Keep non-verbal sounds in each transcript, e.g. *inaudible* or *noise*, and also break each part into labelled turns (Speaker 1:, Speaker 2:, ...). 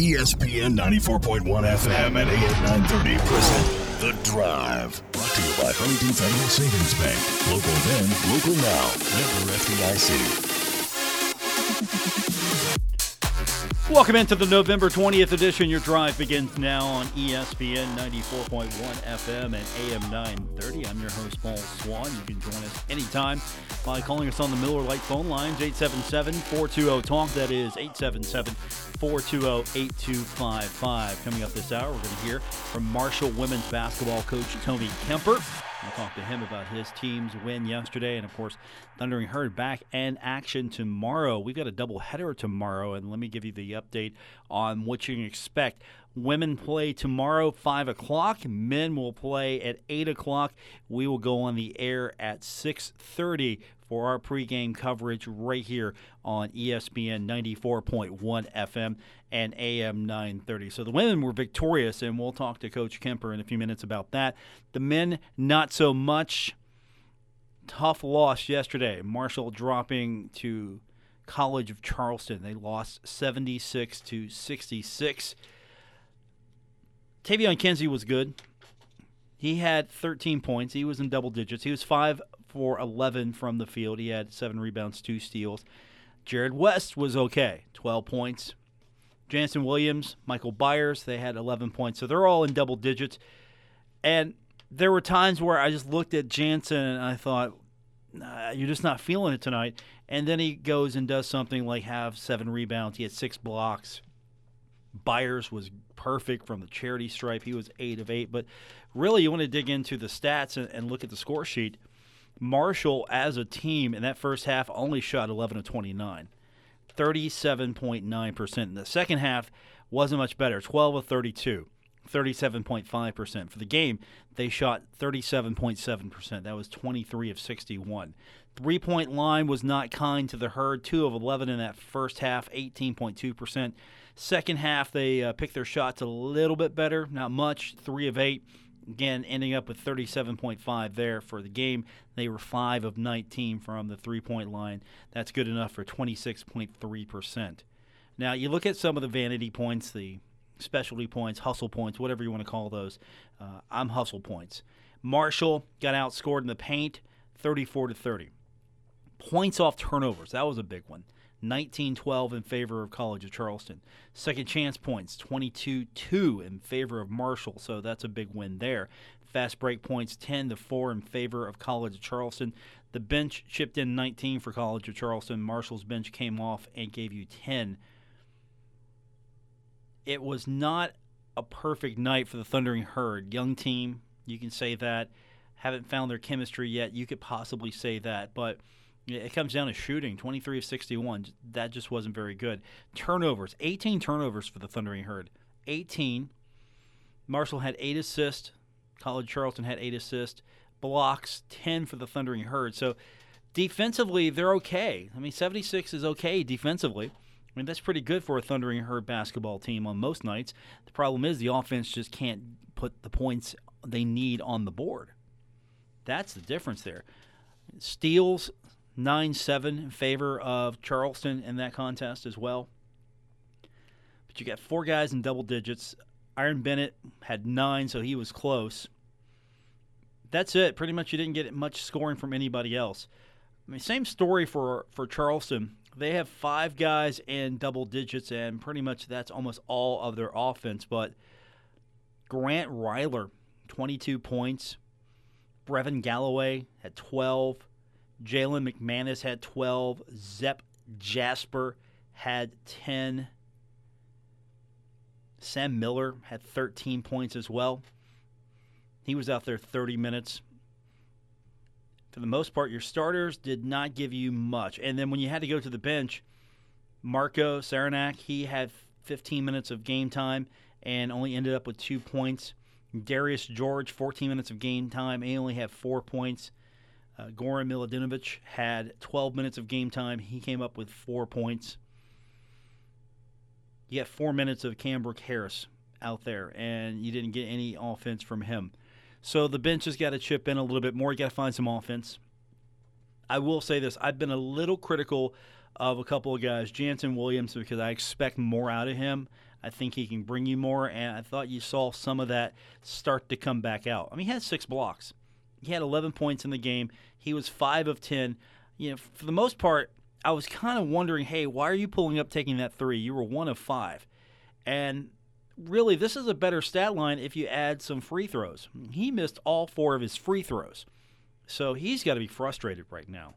Speaker 1: ESPN 94.1 FM at AM 930 present The Drive. Brought to you by Huntington Federal Savings Bank. Local then, local now. Member FDIC.
Speaker 2: Welcome into the November 20th edition. Your drive begins now on ESPN 94.1 FM and AM 930. I'm your host, Paul Swann. You can join us anytime by calling us on the Miller Lite phone lines, 877 420 TALK. That is 877 420 8255. Coming up this hour, we're going to hear from Marshall women's basketball coach Tony Kemper. We'll talk to him about his team's win yesterday, and of course, Thundering Herd back in action tomorrow. We've got a doubleheader tomorrow, and let me give you the update on what you can expect. Women play tomorrow, 5 o'clock. Men will play at 8 o'clock. We will go on the air at 6.30 for our pregame coverage right here on ESPN 94.1 FM and AM 930. So the women were victorious, and we'll talk to Coach Kemper in a few minutes about that. The men, not so much. Tough loss yesterday. Marshall dropping to College of Charleston. They lost 76 to 66. Taevion Kinsey was good. He had 13 points. He was in double digits. He was 5 for 11 from the field. He had 7 rebounds, 2 steals. Jarrod West was okay, 12 points. Jannson Williams, Mikel Beyers, they had 11 points. So they're all in double digits. And there were times where I just looked at Jannson and I thought, nah, you're just not feeling it tonight. And then he goes and does something like have seven rebounds. He had six blocks. Beyers was perfect from the charity stripe. He was eight of eight. But really, you want to dig into the stats and, and look at the score sheet. Marshall, as a team, in that first half, only shot 11 of 29, 37.9%. In the second half, wasn't much better, 12 of 32. 37.5%. For the game, they shot 37.7%. That was 23 of 61. Three point line was not kind to the herd. 2 of 11 in that first half, 18.2%. Second half, they uh, picked their shots a little bit better, not much, 3 of 8. Again, ending up with 37.5 there for the game. They were 5 of 19 from the three point line. That's good enough for 26.3%. Now, you look at some of the vanity points, the specialty points, hustle points, whatever you want to call those. Uh, I'm hustle points. Marshall got outscored in the paint, 34 to 30. Points off turnovers, that was a big one. 19-12 in favor of College of Charleston. Second chance points, 22-2 in favor of Marshall, so that's a big win there. Fast break points, 10 to 4 in favor of College of Charleston. The bench chipped in 19 for College of Charleston. Marshall's bench came off and gave you 10 it was not a perfect night for the Thundering Herd. Young team, you can say that. Haven't found their chemistry yet. You could possibly say that, but it comes down to shooting. 23 of 61. That just wasn't very good. Turnovers. 18 turnovers for the Thundering Herd. 18. Marshall had eight assists. College Charleston had eight assists. Blocks 10 for the Thundering Herd. So defensively, they're okay. I mean, 76 is okay defensively. I mean, that's pretty good for a Thundering Herd basketball team on most nights. The problem is the offense just can't put the points they need on the board. That's the difference there. Steals 9 7 in favor of Charleston in that contest as well. But you got four guys in double digits. Iran Bennett had nine, so he was close. That's it. Pretty much you didn't get much scoring from anybody else. I mean, same story for, for Charleston they have five guys in double digits, and pretty much that's almost all of their offense. But Grant Riller, 22 points. Brevin Galloway had 12. Jaylen McManus had 12. Zep Jasper had 10. Sam Miller had 13 points as well. He was out there 30 minutes for the most part, your starters did not give you much. And then when you had to go to the bench, Marko Sarenac, he had 15 minutes of game time and only ended up with two points. Darius George, 14 minutes of game time, he only had four points. Uh, Goran Miladinovic had 12 minutes of game time. He came up with four points. You got four minutes of Cambrick Harris out there, and you didn't get any offense from him. So the bench has got to chip in a little bit more. You got to find some offense. I will say this: I've been a little critical of a couple of guys, Jannson Williams, because I expect more out of him. I think he can bring you more, and I thought you saw some of that start to come back out. I mean, he had six blocks. He had 11 points in the game. He was 5 of 10. You know, for the most part, I was kind of wondering, hey, why are you pulling up taking that three? You were 1 of 5. And really, this is a better stat line if you add some free throws. He missed all four of his free throws. So he's got to be frustrated right now.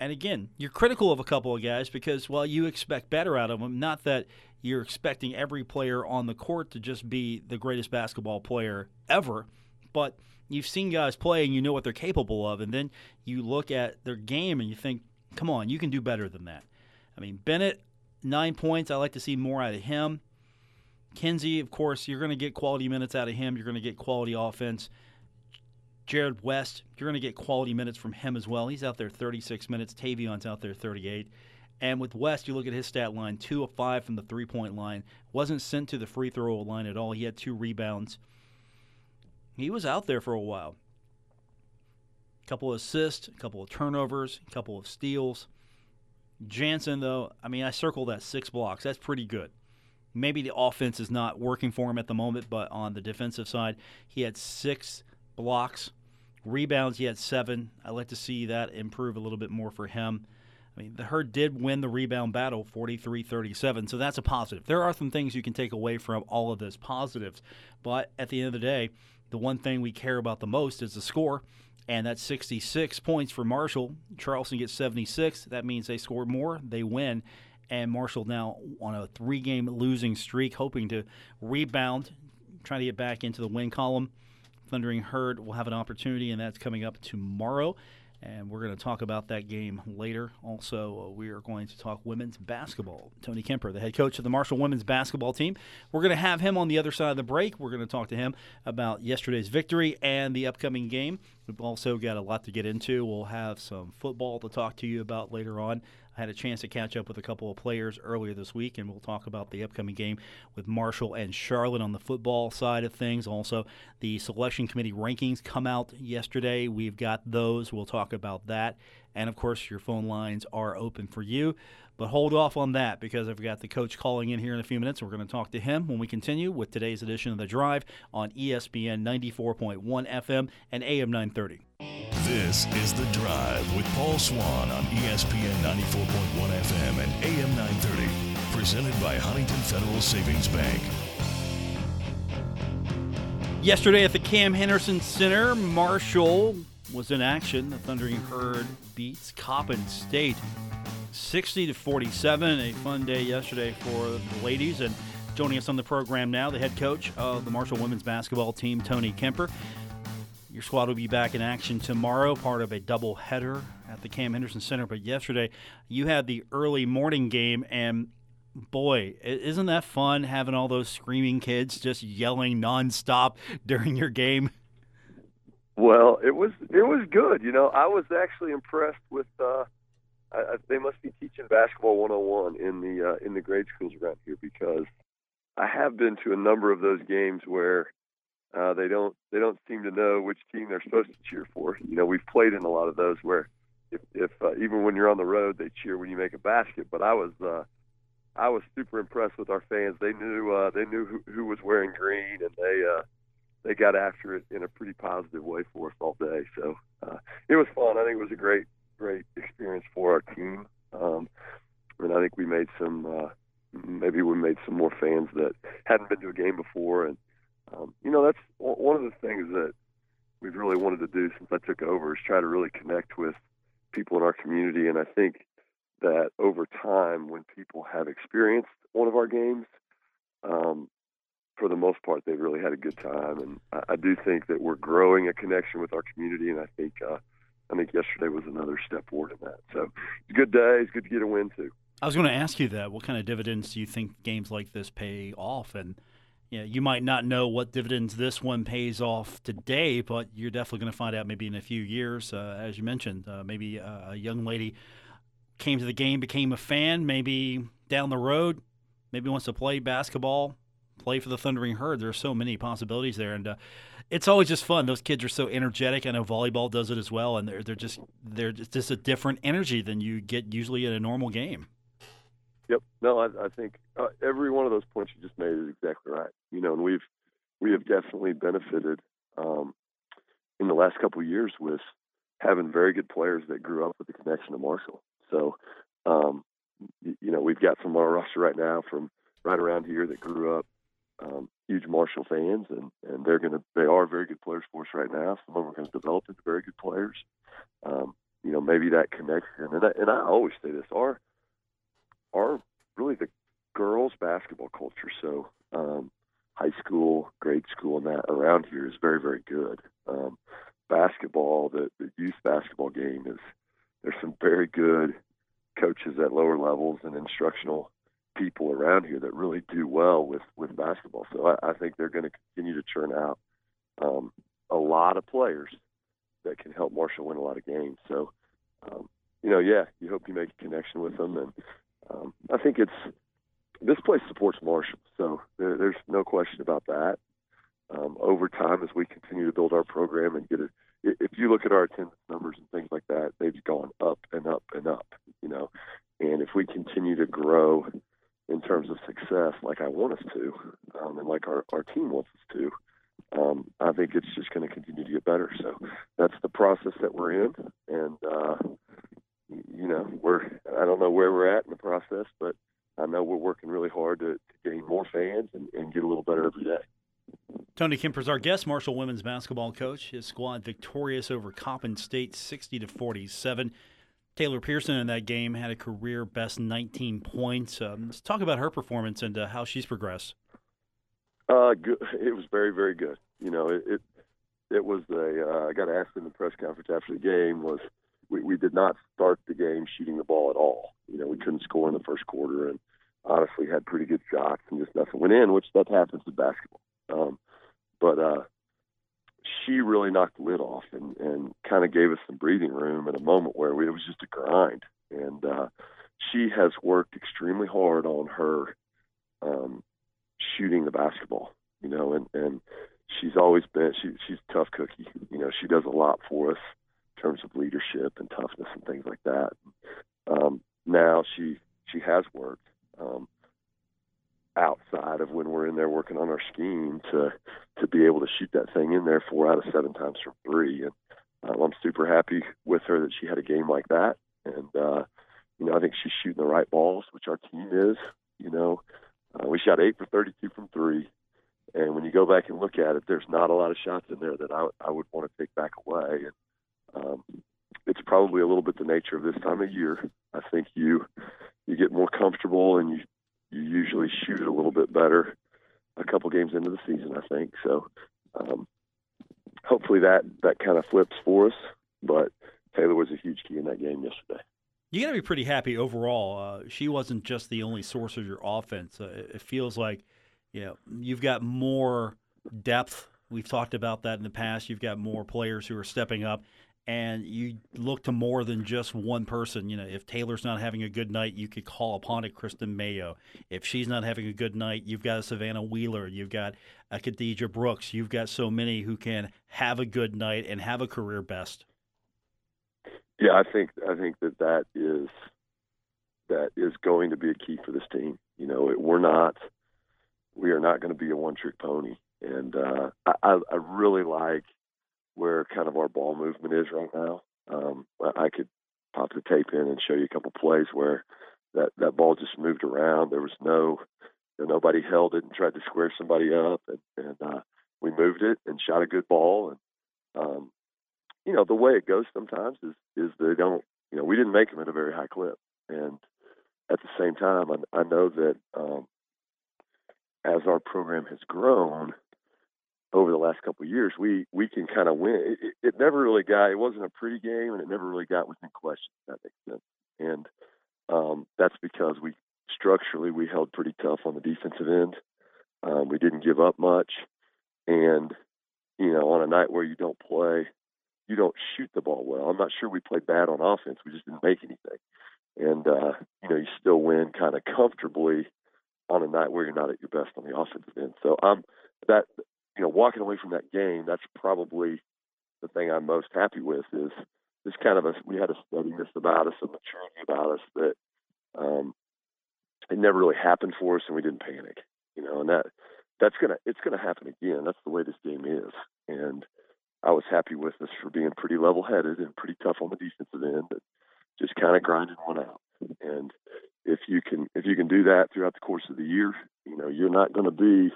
Speaker 2: And again, you're critical of a couple of guys because, well, you expect better out of them. Not that you're expecting every player on the court to just be the greatest basketball player ever, but you've seen guys play and you know what they're capable of. And then you look at their game and you think, come on, you can do better than that. I mean, Bennett, nine points. I like to see more out of him. Kinsey, of course, you're going to get quality minutes out of him. You're going to get quality offense. Jarrod West, you're going to get quality minutes from him as well. He's out there 36 minutes. Taevion's out there 38. And with West, you look at his stat line two of five from the three point line. Wasn't sent to the free throw line at all. He had two rebounds. He was out there for a while. A couple of assists, a couple of turnovers, a couple of steals. Jannson, though, I mean, I circled that six blocks. That's pretty good. Maybe the offense is not working for him at the moment, but on the defensive side, he had six blocks. Rebounds, he had seven. I'd like to see that improve a little bit more for him. I mean, the Herd did win the rebound battle 43 37, so that's a positive. There are some things you can take away from all of those positives, but at the end of the day, the one thing we care about the most is the score, and that's 66 points for Marshall. Charleston gets 76. That means they score more, they win. And Marshall now on a three game losing streak, hoping to rebound, trying to get back into the win column. Thundering Herd will have an opportunity, and that's coming up tomorrow. And we're going to talk about that game later. Also, uh, we are going to talk women's basketball. Tony Kemper, the head coach of the Marshall women's basketball team. We're going to have him on the other side of the break. We're going to talk to him about yesterday's victory and the upcoming game. We've also got a lot to get into. We'll have some football to talk to you about later on. I had a chance to catch up with a couple of players earlier this week, and we'll talk about the upcoming game with Marshall and Charlotte on the football side of things. Also, the selection committee rankings come out yesterday. We've got those. We'll talk about that. And of course, your phone lines are open for you. But hold off on that because I've got the coach calling in here in a few minutes. We're going to talk to him when we continue with today's edition of The Drive on ESPN 94.1 FM and AM 930.
Speaker 1: This is The Drive with Paul Swann on ESPN 94.1 FM and AM 930. Presented by Huntington Federal Savings Bank.
Speaker 2: Yesterday at the Cam Henderson Center, Marshall was in action. The Thundering Herd beats Coppin State 60 to 47. A fun day yesterday for the ladies. And joining us on the program now, the head coach of the Marshall women's basketball team, Tony Kemper. Your squad will be back in action tomorrow, part of a double header at the Cam Henderson Center. But yesterday, you had the early morning game, and boy, isn't that fun having all those screaming kids just yelling nonstop *laughs* during your game?
Speaker 3: Well, it was it was good. You know, I was actually impressed with. Uh, I, they must be teaching basketball 101 in the uh, in the grade schools around here because I have been to a number of those games where uh, they don't they don't seem to know which team they're supposed to cheer for. You know, we've played in a lot of those where if, if uh, even when you're on the road, they cheer when you make a basket. But I was uh, I was super impressed with our fans. They knew uh, they knew who, who was wearing green, and they uh, they got after it in a pretty positive way for us all day. So uh, it was fun. I think it was a great great experience for our team. Um, and I think we made some uh, maybe we made some more fans that hadn't been to a game before and um, you know, that's one of the things that we've really wanted to do since I took over is try to really connect with people in our community. And I think that over time, when people have experienced one of our games, um, for the most part, they've really had a good time. And I, I do think that we're growing a connection with our community. And I think, uh, I think yesterday was another step forward in that. So it's a good day. It's good to get a win too.
Speaker 2: I was going to ask you that. What kind of dividends do you think games like this pay off? And you, know, you might not know what dividends this one pays off today, but you're definitely going to find out maybe in a few years. Uh, as you mentioned, uh, maybe a young lady came to the game, became a fan. Maybe down the road, maybe wants to play basketball, play for the Thundering Herd. There are so many possibilities there, and uh, it's always just fun. Those kids are so energetic. I know volleyball does it as well, and they're they're just they're just a different energy than you get usually in a normal game.
Speaker 3: Yep. No, I, I think uh, every one of those points you just made is exactly right. You know, and we've we have definitely benefited um, in the last couple of years with having very good players that grew up with the connection to Marshall. So, um, you, you know, we've got some on our roster right now from right around here that grew up um, huge Marshall fans, and and they're gonna they are very good players for us right now. Some of them are to develop into very good players. Um, you know, maybe that connection, and I, and I always say this: our our really the girls basketball culture. So um, high school, grade school, and that around here is very very good. Um, basketball, the, the youth basketball game is there's some very good coaches at lower levels and instructional people around here that really do well with with basketball. So I, I think they're going to continue to churn out um, a lot of players that can help Marshall win a lot of games. So um, you know, yeah, you hope you make a connection with them, and um, I think it's this place supports Marshall, so there, there's no question about that. Um, over time, as we continue to build our program and get it, if you look at our attendance numbers and things like that, they've gone up and up and up. You know, and if we continue to grow in terms of success, like I want us to, um, and like our, our team wants us to, um, I think it's just going to continue to get better. So that's the process that we're in, and uh, you know, we're I don't know where we're at in the process, but I know we're working really hard to, to gain more fans and, and get a little better every day.
Speaker 2: Tony Kemper's our guest, Marshall women's basketball coach. His squad victorious over Coppin State, sixty to forty-seven. Taylor Pearson in that game had a career best 19 points. Um, let's talk about her performance and uh, how she's progressed.
Speaker 3: Uh, good. *laughs* It was very, very good. You know, it it, it was a. Uh, I got asked in the press conference after the game was we, we did not start the game shooting the ball at all. You know, we couldn't score in the first quarter and honestly had pretty good shots and just nothing went in, which that happens in basketball. Um, but uh, she really knocked the lid off and, and kind of gave us some breathing room in a moment where we, it was just a grind. And uh, she has worked extremely hard on her um, shooting the basketball, you know, and, and she's always been, she, she's a tough cookie. You know, she does a lot for us in terms of leadership and toughness and things like that. Um, now she, she has worked. Um, outside of when we're in there working on our scheme to to be able to shoot that thing in there four out of seven times from three. And um, I'm super happy with her that she had a game like that. And uh, you know, I think she's shooting the right balls, which our team is. You know, uh, we shot eight for 32 from three. And when you go back and look at it, there's not a lot of shots in there that I, I would want to take back away. And um, it's probably a little bit the nature of this time of year. I think you you get more comfortable and you you usually shoot a little bit better a couple games into the season, I think. So um, hopefully that that kind of flips for us. But Taylor was a huge key in that game yesterday.
Speaker 2: You got to be pretty happy overall. Uh, she wasn't just the only source of your offense. Uh, it feels like you know you've got more depth. We've talked about that in the past. You've got more players who are stepping up, and you look to more than just one person. You know, if Taylor's not having a good night, you could call upon a Kristen Mayo. If she's not having a good night, you've got a Savannah Wheeler, you've got a Khadijah Brooks. You've got so many who can have a good night and have a career best.
Speaker 3: Yeah, I think I think that that is that is going to be a key for this team. You know, it, we're not we are not going to be a one trick pony, and uh, I, I really like where kind of our ball movement is right now. Um, I could pop the tape in and show you a couple plays where that that ball just moved around. There was no you know, nobody held it and tried to square somebody up, and, and uh, we moved it and shot a good ball. And um, you know, the way it goes sometimes is is they don't. You know, we didn't make them at a very high clip, and at the same time, I, I know that um, as our program has grown, over the last couple of years, we we can kind of win. It, it, never really got. It wasn't a pretty game, and it never really got within question. That makes sense. And um, that's because we structurally we held pretty tough on the defensive end. Um, we didn't give up much, and you know, on a night where you don't play, you don't shoot the ball well. I'm not sure we played bad on offense. We just didn't make anything, and uh, you know, you still win kind of comfortably on a night where you're not at your best on the offensive end. So I'm that you know, walking away from that game, that's probably the thing I'm most happy with is this kind of a we had a steadiness about us, a maturity about us that um, it never really happened for us, and we didn't panic. You know, and that that's gonna it's gonna happen again. That's the way this game is, and I was happy with us for being pretty level headed and pretty tough on the defensive end, and just kind of grinding one out. And if you can if you can do that throughout the course of the year, you know you're not going to be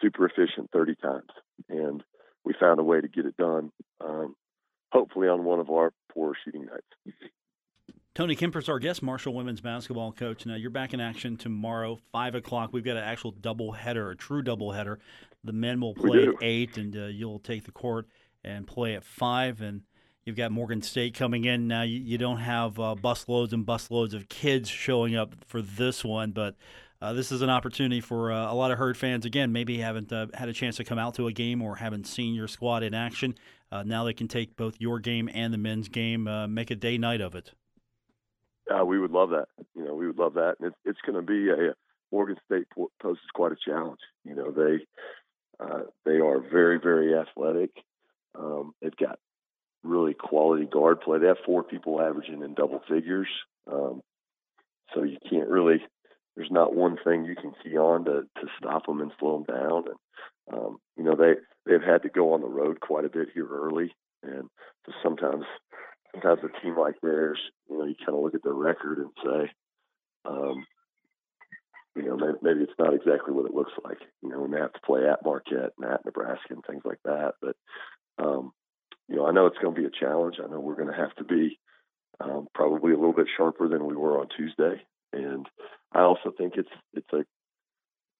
Speaker 3: super efficient 30 times. And we found a way to get it done. Um, hopefully on one of our poor shooting nights.
Speaker 2: Tony Kemper's our guest, Marshall women's basketball coach. Now you're back in action tomorrow, five o'clock. We've got an actual double header, a true double header. The men will play at eight, and uh, you'll take the court and play at five. And you've got Morgan State coming in now. You, you don't have uh, busloads and busloads of kids showing up for this one, but uh, this is an opportunity for uh, a lot of herd fans. Again, maybe haven't uh, had a chance to come out to a game or haven't seen your squad in action. Uh, now they can take both your game and the men's game, uh, make a day night of it.
Speaker 3: Uh, we would love that. You know, we would love that, and it's it's going to be a Morgan State poses quite a challenge. You know, they they are very very athletic. Um, they've got really quality guard play. They have four people averaging in double figures. Um, so you can't really there's not one thing you can key on to to stop them and slow them down. And um, you know they they've had to go on the road quite a bit here early, and so sometimes sometimes a team like theirs, you know, you kind of look at their record and say, um, you know, maybe, maybe it's not exactly what it looks like. You know, when they have to play at Marquette and at Nebraska and things like that. But um, you know, I know it's going to be a challenge. I know we're going to have to be um, probably a little bit sharper than we were on Tuesday. And I also think it's it's a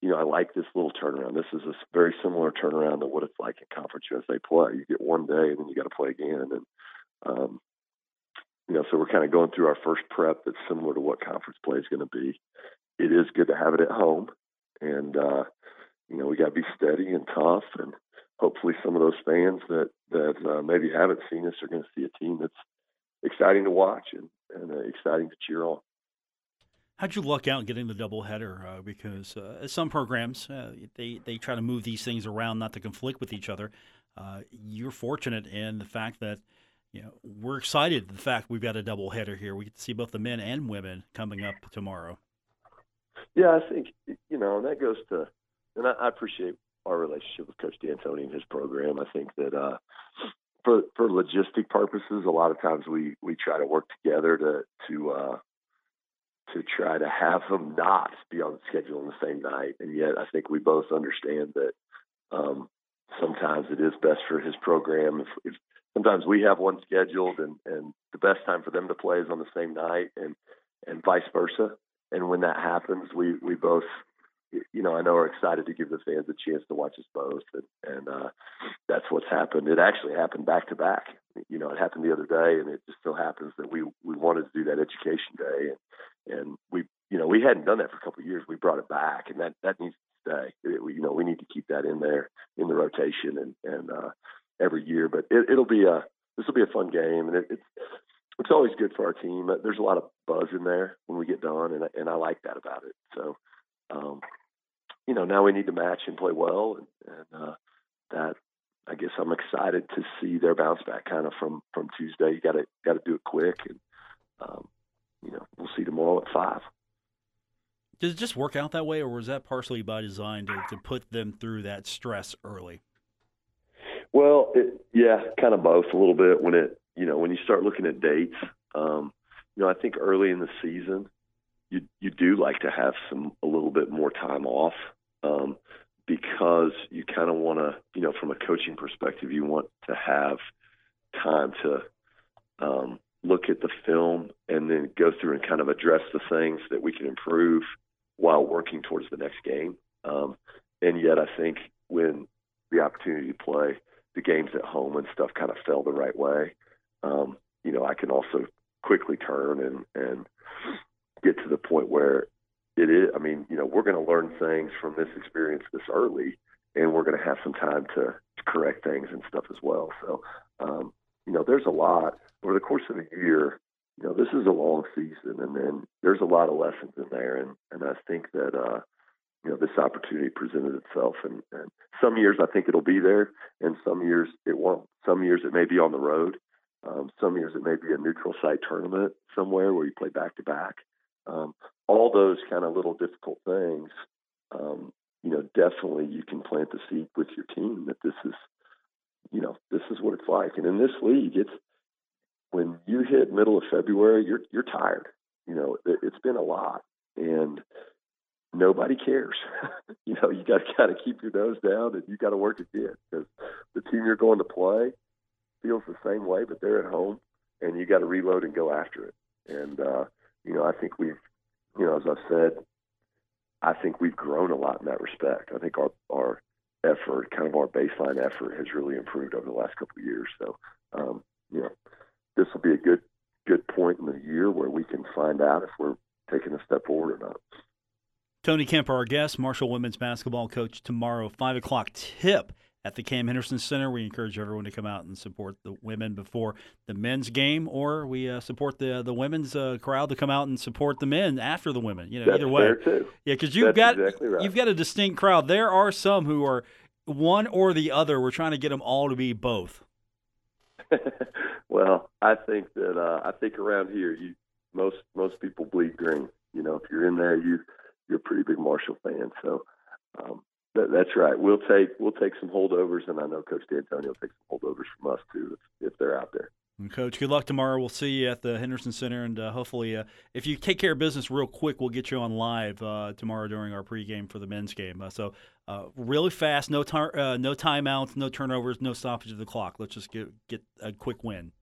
Speaker 3: you know I like this little turnaround. This is a very similar turnaround to what it's like in Conference USA play. You get one day and then you got to play again, and um, you know so we're kind of going through our first prep that's similar to what conference play is going to be. It is good to have it at home, and uh, you know we got to be steady and tough, and hopefully some of those fans that that uh, maybe haven't seen us are going to see a team that's exciting to watch and, and uh, exciting to cheer on.
Speaker 2: How'd you luck out getting the doubleheader? Uh, because uh, some programs uh, they they try to move these things around not to conflict with each other. Uh, you're fortunate in the fact that you know we're excited the fact we've got a doubleheader here. We get to see both the men and women coming up tomorrow.
Speaker 3: Yeah, I think you know that goes to, and I, I appreciate our relationship with Coach D'Antoni and his program. I think that uh, for for logistic purposes, a lot of times we we try to work together to to uh, to try to have them not be on the schedule on the same night. And yet, I think we both understand that um, sometimes it is best for his program. If, if sometimes we have one scheduled, and and the best time for them to play is on the same night, and and vice versa. And when that happens, we we both, you know, I know are excited to give the fans a chance to watch us both, and and uh, that's what's happened. It actually happened back to back. You know, it happened the other day, and it just so happens that we we wanted to do that education day, and and we you know we hadn't done that for a couple of years. We brought it back, and that that needs to stay. It, you know, we need to keep that in there in the rotation and and uh, every year. But it, it'll be a this will be a fun game, and it, it's it's always good for our team. There's a lot of buzz in there when we get done, and and I like that about it. So, um, you know, now we need to match and play well, and, and uh, that I guess I'm excited to see their bounce back kind of from from Tuesday. You got to got to do it quick, and um, you know, we'll see tomorrow at five.
Speaker 2: Does it just work out that way, or was that partially by design to, to put them through that stress early?
Speaker 3: Well, it, yeah, kind of both a little bit. When it, you know, when you start looking at dates, um, you know, I think early in the season, you you do like to have some a little bit more time off um, because you kind of want to, you know, from a coaching perspective, you want to have time to um, look at the film and then go through and kind of address the things that we can improve while working towards the next game. Um, and yet, I think when the opportunity to play the games at home and stuff kind of fell the right way, um, you know, I can also quickly turn and and get to the point where it is. I mean, you know, we're going to learn things from this experience this early, and we're going to have some time to correct things and stuff as well. So, um, you know, there's a lot over the course of a year, you know, this is a long season, and then there's a lot of lessons in there, and and I think that uh, you know this opportunity presented itself, and, and some years I think it'll be there, and some years it won't. Some years it may be on the road. Um, some years it may be a neutral site tournament somewhere where you play back to back. Um, all those kind of little difficult things, um, you know, definitely you can plant the seed with your team that this is, you know, this is what it's like. And in this league, it's when you hit middle of February, you're you're tired. You know, it, it's been a lot, and nobody cares. *laughs* you know, you got to kind of keep your nose down, and you got to work again because the team you're going to play feels the same way, but they're at home, and you got to reload and go after it. And uh, you know, I think we've, you know, as I said, I think we've grown a lot in that respect. I think our our effort, kind of our baseline effort, has really improved over the last couple of years. So, um, you know, this will be a good good point in the year where we can find out if we're taking a step forward or not.
Speaker 2: Tony Kemper, our guest, Marshall women's basketball coach, tomorrow, 5 o'clock tip at the Cam Henderson Center. We encourage everyone to come out and support the women before the men's game, or we uh, support the the women's uh, crowd to come out and support the men after the women. You know,
Speaker 3: That's
Speaker 2: either way. Yeah, because you've
Speaker 3: That's
Speaker 2: got
Speaker 3: exactly right.
Speaker 2: you've got a distinct crowd. There are some who are one or the other. We're trying to get them all to be both. *laughs*
Speaker 3: well, I think that uh, I think around here, you most most people bleed green. You know, if you're in there, you you're a pretty big Marshall fan. So um, that's right. We'll take we'll take some holdovers, and I know Coach D'Antoni will take some holdovers from us too if, if they're out there.
Speaker 2: And Coach, good luck tomorrow. We'll see you at the Henderson Center, and uh, hopefully, uh, if you take care of business real quick, we'll get you on live uh, tomorrow during our pregame for the men's game. Uh, so, uh, really fast, no tar- uh, no timeouts, no turnovers, no stoppage of the clock. Let's just get get a quick win.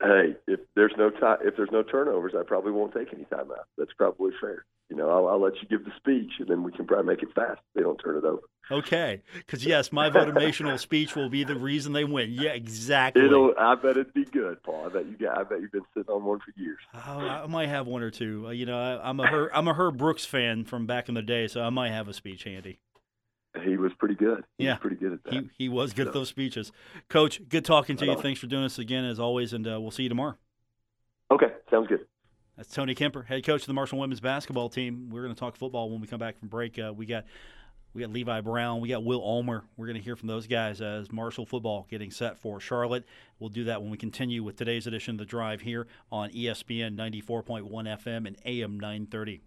Speaker 3: Hey, if there's no time, if there's no turnovers, I probably won't take any timeout. That's probably fair. You know, I'll, I'll let you give the speech, and then we can probably make it fast. If they don't turn it over.
Speaker 2: Okay, because yes, my motivational speech will be the reason they win. Yeah, exactly.
Speaker 3: It'll. I bet it'd be good, Paul. I bet you got. I bet you've been sitting on one for years.
Speaker 2: Oh, I might have one or two. Uh, you know, I, I'm a Herb, I'm a Herb Brooks fan from back in the day, so I might have a speech handy.
Speaker 3: He was pretty good. He
Speaker 2: Yeah.
Speaker 3: was pretty good at that.
Speaker 2: He he was good at those speeches. Coach, good talking to you. Thanks for doing this again as always, and uh, we'll see you tomorrow.
Speaker 3: Okay, sounds good.
Speaker 2: That's Tony Kemper, head coach of the Marshall women's basketball team. We're going to talk football when we come back from break. Uh, we got we got Levi Brown, we got Will Ulmer. We're going to hear from those guys as Marshall football getting set for Charlotte. We'll do that when we continue with today's edition of the Drive here on ESPN 94.1 FM and AM 930.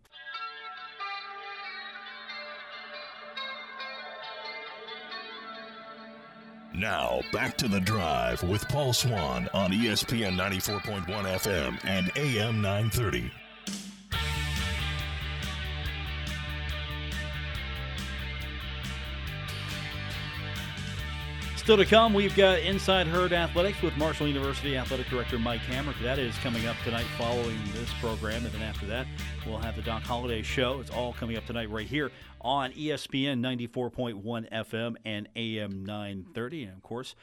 Speaker 1: Now, back to the drive with Paul Swann on ESPN 94.1 FM and AM 930.
Speaker 2: Still to come, we've got Inside Herd Athletics with Marshall University Athletic Director Mike Hamrick. That is coming up tonight following this program. And then after that, we'll have the Doc Holliday Show. It's all coming up tonight right here on ESPN 94.1 FM and AM 930. And of course,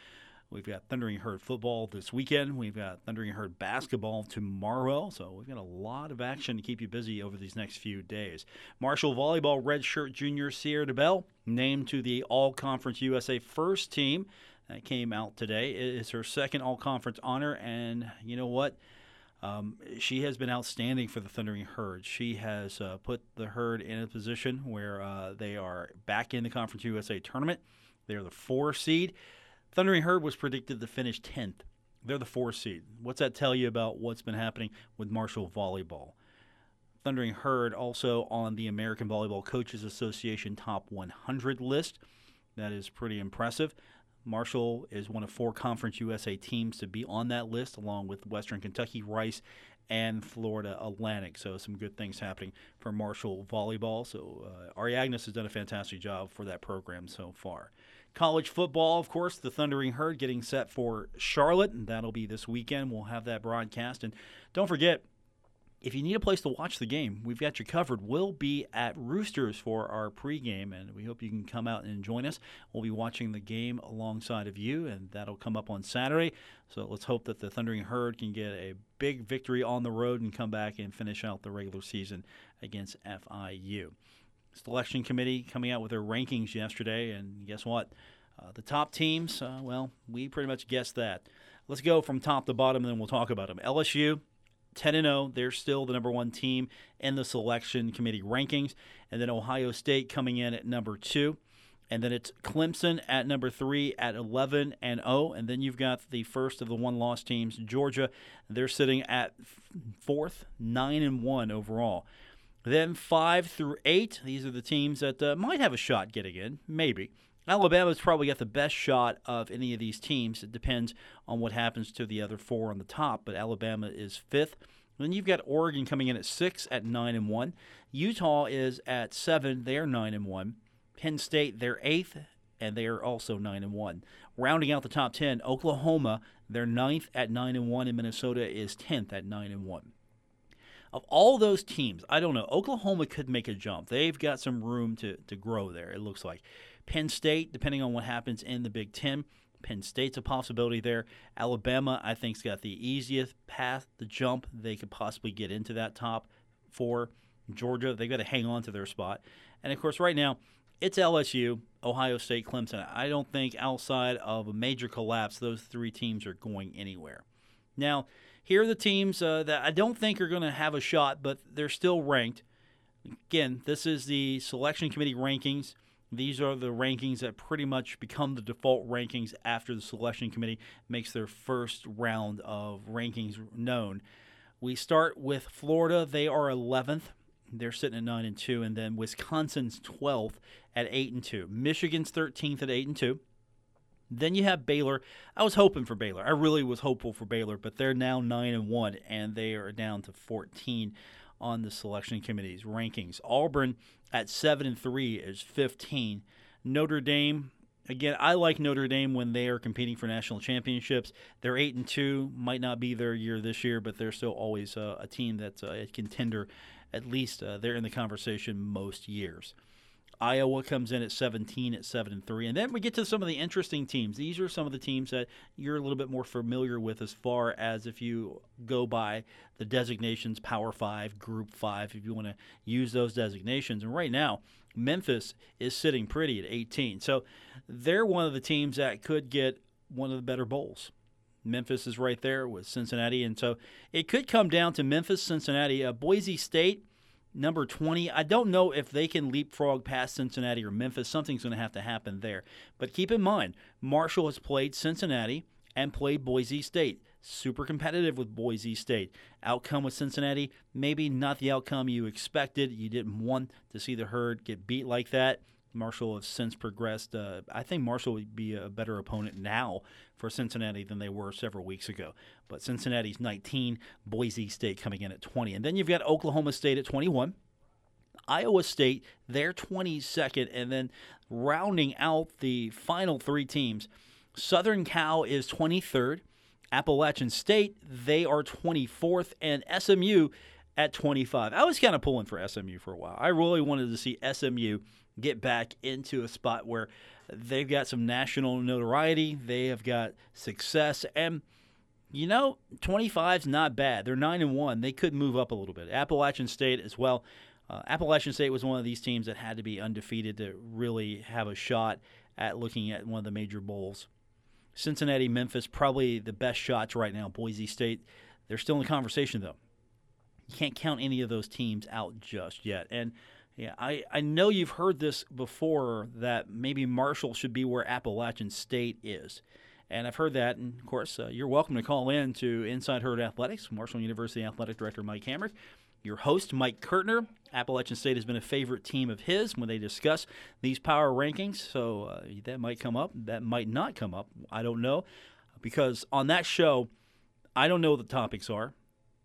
Speaker 2: we've got Thundering Herd football this weekend. We've got Thundering Herd basketball tomorrow. So we've got a lot of action to keep you busy over these next few days. Marshall volleyball redshirt junior Sierra DeBell named to the All Conference USA first team. That came out today. It is her second All Conference honor, and you know what? Um, she has been outstanding for the Thundering Herd. She has uh, put the Herd in a position where uh, they are back in the Conference USA tournament. They're the four seed. Thundering Herd was predicted to finish 10th. They're the four seed. What's that tell you about what's been happening with Marshall volleyball? Thundering Herd also on the American Volleyball Coaches Association top 100 list. That is pretty impressive. Marshall is one of four Conference USA teams to be on that list, along with Western Kentucky, Rice, and Florida Atlantic. So some good things happening for Marshall volleyball. So uh, Ari Agnes has done a fantastic job for that program so far. College football, of course, the Thundering Herd getting set for Charlotte, and that'll be this weekend. We'll have that broadcast. And don't forget, if you need a place to watch the game, we've got you covered. We'll be at Roosters for our pregame, and we hope you can come out and join us. We'll be watching the game alongside of you, and that'll come up on Saturday. So let's hope that the Thundering Herd can get a big victory on the road and come back and finish out the regular season against FIU. Selection committee coming out with their rankings yesterday, and guess what? Uh, the top teams, uh, well, we pretty much guessed that. Let's go from top to bottom, and then we'll talk about them. LSU, 10 and 0. They're still the number one team in the selection committee rankings. And then Ohio State coming in at number two. And then it's Clemson at number three at 11 and 0. And then you've got the first of the one loss teams, Georgia. They're sitting at fourth, 9 and 1 overall. Then five through eight, these are the teams that uh, might have a shot getting in, maybe. Alabama's probably got the best shot of any of these teams. It depends on what happens to the other four on the top, but Alabama is fifth. then you've got Oregon coming in at six at nine and one. Utah is at seven; they're nine and one. Penn State, they're eighth, and they are also nine and one. Rounding out the top ten, Oklahoma, they're ninth at nine and one, and Minnesota is tenth at nine and one. Of all those teams, I don't know. Oklahoma could make a jump. They've got some room to, to grow there, it looks like. Penn State, depending on what happens in the Big Ten, Penn State's a possibility there. Alabama, I think, has got the easiest path to jump. They could possibly get into that top four. Georgia, they've got to hang on to their spot. And of course, right now, it's LSU, Ohio State, Clemson. I don't think outside of a major collapse, those three teams are going anywhere. Now, here are the teams uh, that I don't think are going to have a shot, but they're still ranked. Again, this is the selection committee rankings. These are the rankings that pretty much become the default rankings after the selection committee makes their first round of rankings known. We start with Florida. They are 11th. They're sitting at 9 and 2 and then Wisconsin's 12th at 8 and 2. Michigan's 13th at 8 and 2. Then you have Baylor. I was hoping for Baylor. I really was hopeful for Baylor, but they're now 9 and 1 and they are down to 14 on the selection committee's rankings. Auburn at 7 and 3 is 15. Notre Dame again, I like Notre Dame when they are competing for national championships. They're 8 and 2, might not be their year this year, but they're still always uh, a team that's uh, a contender. At least uh, they're in the conversation most years. Iowa comes in at 17 at 7 and 3. And then we get to some of the interesting teams. These are some of the teams that you're a little bit more familiar with as far as if you go by the designations Power 5, Group 5 if you want to use those designations. And right now, Memphis is sitting pretty at 18. So they're one of the teams that could get one of the better bowls. Memphis is right there with Cincinnati. And so it could come down to Memphis, Cincinnati. Uh, Boise State number 20. I don't know if they can leapfrog past Cincinnati or Memphis. Something's going to have to happen there. But keep in mind, Marshall has played Cincinnati and played Boise State. Super competitive with Boise State. Outcome with Cincinnati, maybe not the outcome you expected. You didn't want to see the herd get beat like that. Marshall has since progressed. Uh, I think Marshall would be a better opponent now for Cincinnati than they were several weeks ago. But Cincinnati's 19, Boise State coming in at 20. And then you've got Oklahoma State at 21. Iowa State, they're 22nd. And then rounding out the final three teams, Southern Cal is 23rd. Appalachian State, they are 24th. And SMU at 25. I was kind of pulling for SMU for a while. I really wanted to see SMU get back into a spot where they've got some national notoriety, they have got success, and you know, 25 is not bad. They're 9 and 1. They could move up a little bit. Appalachian State as well. Uh, Appalachian State was one of these teams that had to be undefeated to really have a shot at looking at one of the major bowls. Cincinnati, Memphis, probably the best shots right now. Boise State, they're still in the conversation though. You can't count any of those teams out just yet. And yeah, I, I know you've heard this before that maybe Marshall should be where Appalachian State is. And I've heard that, and of course, uh, you're welcome to call in to Inside Herd Athletics, Marshall University Athletic Director Mike Hamrick. Your host, Mike Kurtner. Appalachian State has been a favorite team of his when they discuss these power rankings, so uh, that might come up. That might not come up. I don't know. Because on that show, I don't know what the topics are.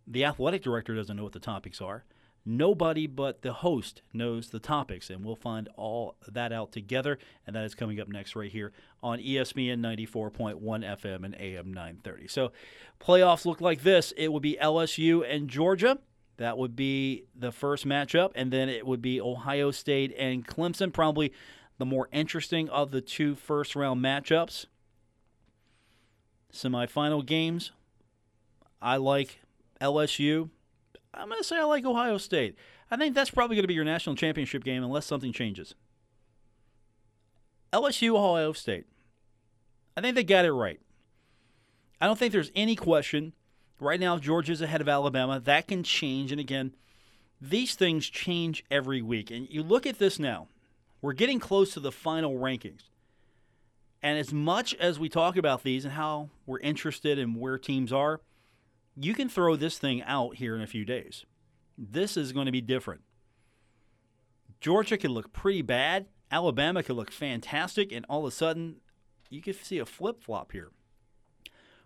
Speaker 2: The athletic director doesn't know what the topics are. Nobody but the host knows the topics, and we'll find all that out together. And that is coming up next, right here on ESPN 94.1 FM and AM 930. So, playoffs look like this it would be LSU and Georgia. That would be the first matchup, and then it would be Ohio State and Clemson, probably the more interesting of the two first round matchups. Semifinal games, I like LSU I'm going to say I like Ohio State. I think that's probably going to be your national championship game unless something changes. LSU, Ohio State. I think they got it right. I don't think there's any question. Right now, Georgia's ahead of Alabama. That can change. And again, these things change every week. And you look at this now, we're getting close to the final rankings. And as much as we talk about these and how we're interested in where teams are, you can throw this thing out here in a few days. This is going to be different. Georgia could look pretty bad, Alabama could look fantastic, and all of a sudden, you could see a flip flop here.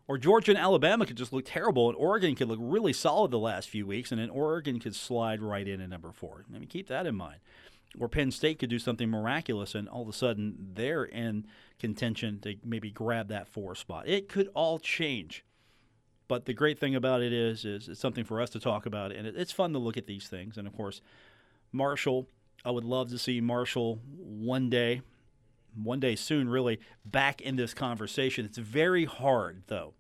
Speaker 2: Or Georgia and Alabama could just look terrible, and Oregon could look really solid the last few weeks, and then Oregon could slide right in at number four. I mean, keep that in mind. Or Penn State could do something miraculous, and all of a sudden they're in contention to maybe grab that four spot. It could all change. But the great thing about it is, is it's something for us to talk about, and it's fun to look at these things. And of course, Marshall, I would love to see Marshall one day, one day soon, really back in this conversation. It's very hard, though.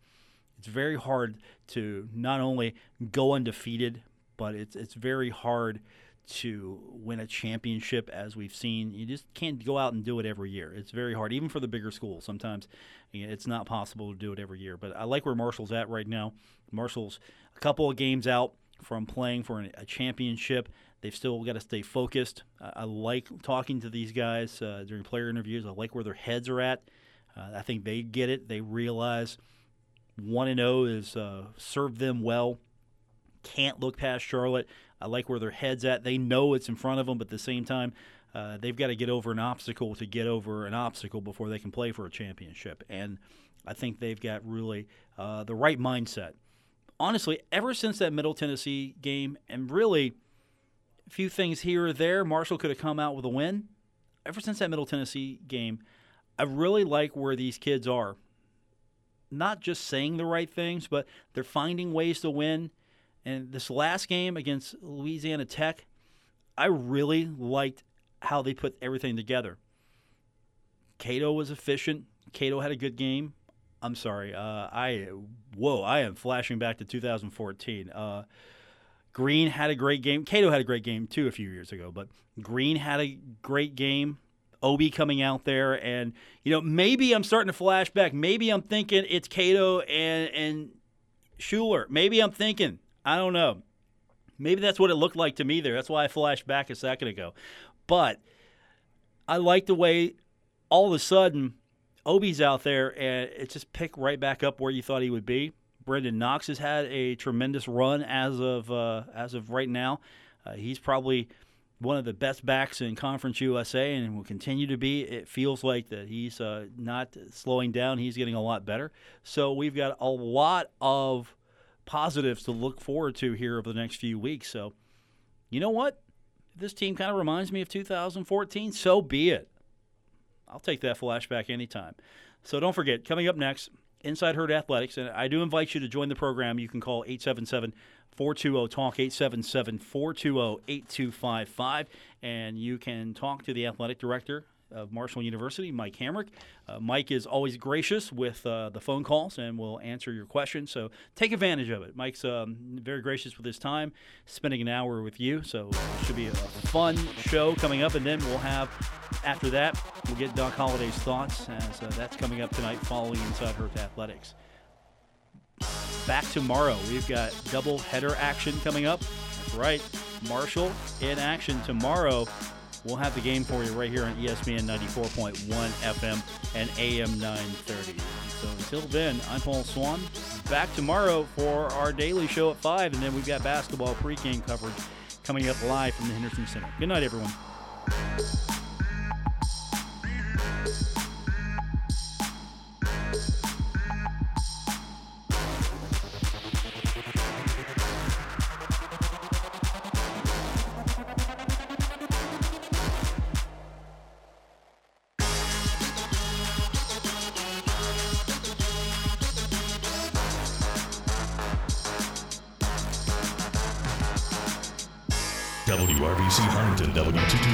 Speaker 2: It's very hard to not only go undefeated, but it's it's very hard to win a championship as we've seen. You just can't go out and do it every year. It's very hard, even for the bigger schools. Sometimes it's not possible to do it every year. But I like where Marshall's at right now. Marshall's a couple of games out from playing for a championship. They've still got to stay focused. I like talking to these guys uh, during player interviews. I like where their heads are at. Uh, I think they get it. They realize one and zero oh is uh, served them well. Can't look past Charlotte. I like where their heads at. They know it's in front of them, but at the same time, uh, they've got to get over an obstacle to get over an obstacle before they can play for a championship. And I think they've got really uh, the right mindset. Honestly, ever since that Middle Tennessee game, and really a few things here or there, Marshall could have come out with a win. Ever since that Middle Tennessee game, I really like where these kids are. Not just saying the right things, but they're finding ways to win and this last game against Louisiana Tech, I really liked how they put everything together. Cato was efficient. Cato had a good game. I'm sorry. Uh, I whoa, I am flashing back to 2014. Uh, Green had a great game. Cato had a great game too a few years ago, but Green had a great game. Obi coming out there, and you know maybe I'm starting to flash back. Maybe I'm thinking it's Cato and and Shuler. Maybe I'm thinking I don't know. Maybe that's what it looked like to me there. That's why I flashed back a second ago. But I like the way all of a sudden Obi's out there and it just picked right back up where you thought he would be. Brenden Knox has had a tremendous run as of uh, as of right now. Uh, he's probably one of the best backs in Conference USA and will continue to be. It feels like that he's uh, not slowing down. He's getting a lot better. So we've got a lot of positives to look forward to here over the next few weeks. So, you know what? This team kind of reminds me of 2014. So be it. I'll take that flashback anytime. So don't forget, coming up next, Inside Herd Athletics, and I do invite you to join the program. You can call 877 420 TALK, 877 420 8255, and you can talk to the athletic director of Marshall University, Mike Hamrick. Uh, Mike is always gracious with uh, the phone calls and will answer your questions. So take advantage of it. Mike's um, very gracious with his time, spending an hour with you. So it should be a fun show coming up. And then we'll have, after that, we'll get Doc Holliday's thoughts as uh, that's coming up tonight following Inside Herd Athletics. Back tomorrow, we've got double header action coming up. That's right, Marshall in action tomorrow We'll have the game for you right here on ESPN 94.1 FM and AM 930. So until then, I'm Paul Swann. Back tomorrow for our daily show at 5, and then we've got basketball pregame coverage coming up live from the Henderson Center. Good night, everyone.